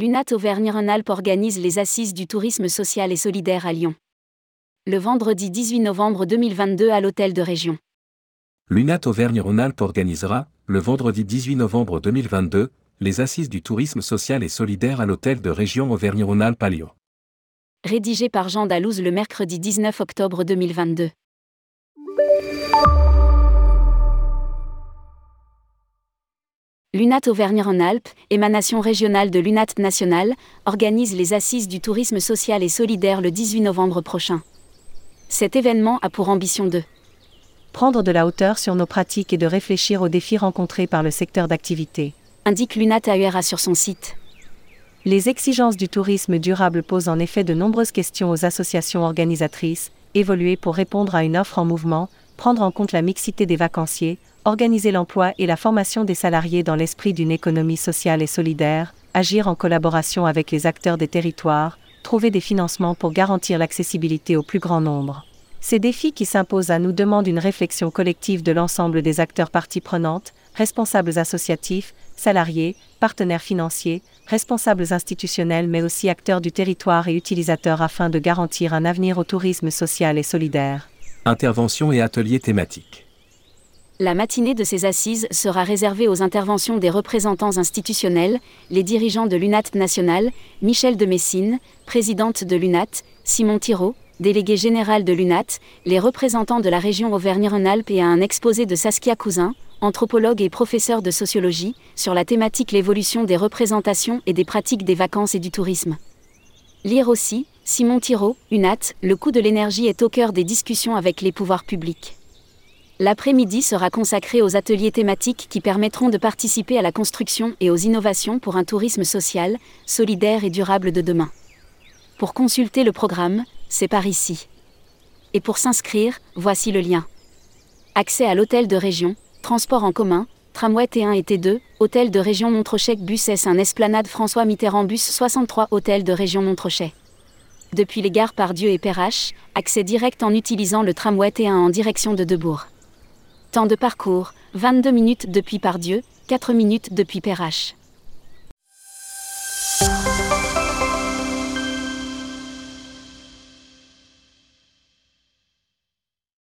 L'UNAT Auvergne-Rhône-Alpes organise les assises du tourisme social et solidaire à Lyon. Le vendredi 18 novembre 2022 à l'hôtel de région. L'UNAT Auvergne-Rhône-Alpes organisera, le vendredi 18 novembre 2022, les assises du tourisme social et solidaire à l'hôtel de région Auvergne-Rhône-Alpes à Lyon. Rédigé par Jean Dalouse le mercredi 19 octobre 2022. L'UNAT Auvergne-Rhône-Alpes, émanation régionale de l'UNAT nationale, organise les assises du tourisme social et solidaire le 18 novembre prochain. Cet événement a pour ambition de prendre de la hauteur sur nos pratiques et de réfléchir aux défis rencontrés par le secteur d'activité, indique l'UNAT AURA sur son site. Les exigences du tourisme durable posent en effet de nombreuses questions aux associations organisatrices, évoluer pour répondre à une offre en mouvement, prendre en compte la mixité des vacanciers, organiser l'emploi et la formation des salariés dans l'esprit d'une économie sociale et solidaire, agir en collaboration avec les acteurs des territoires, trouver des financements pour garantir l'accessibilité au plus grand nombre. Ces défis qui s'imposent à nous demandent une réflexion collective de l'ensemble des acteurs parties prenantes, responsables associatifs, salariés, partenaires financiers, responsables institutionnels mais aussi acteurs du territoire et utilisateurs afin de garantir un avenir au tourisme social et solidaire. Interventions et ateliers thématiques. La matinée de ces assises sera réservée aux interventions des représentants institutionnels, les dirigeants de l'UNAT national, Michel de Messine, présidente de l'UNAT, Simon Thiraud, délégué général de l'UNAT, les représentants de la région Auvergne-Rhône-Alpes et à un exposé de Saskia Cousin, anthropologue et professeur de sociologie, sur la thématique l'évolution des représentations et des pratiques des vacances et du tourisme. Lire aussi, Simon Thiraud, UNAT, le coût de l'énergie est au cœur des discussions avec les pouvoirs publics. L'après-midi sera consacré aux ateliers thématiques qui permettront de participer à la construction et aux innovations pour un tourisme social, solidaire et durable de demain. Pour consulter le programme, c'est par ici. Et pour s'inscrire, voici le lien. Accès à l'hôtel de région, transport en commun, tramway T1 et T2, hôtel de région Montrochet bus S1 Esplanade François Mitterrand bus 63 hôtel de région Montrochet. Depuis les gares Pardieu et Perrache, accès direct en utilisant le tramway T1 en direction de Debourg. Temps de parcours, 22 minutes depuis Pardieu, 4 minutes depuis Perrache.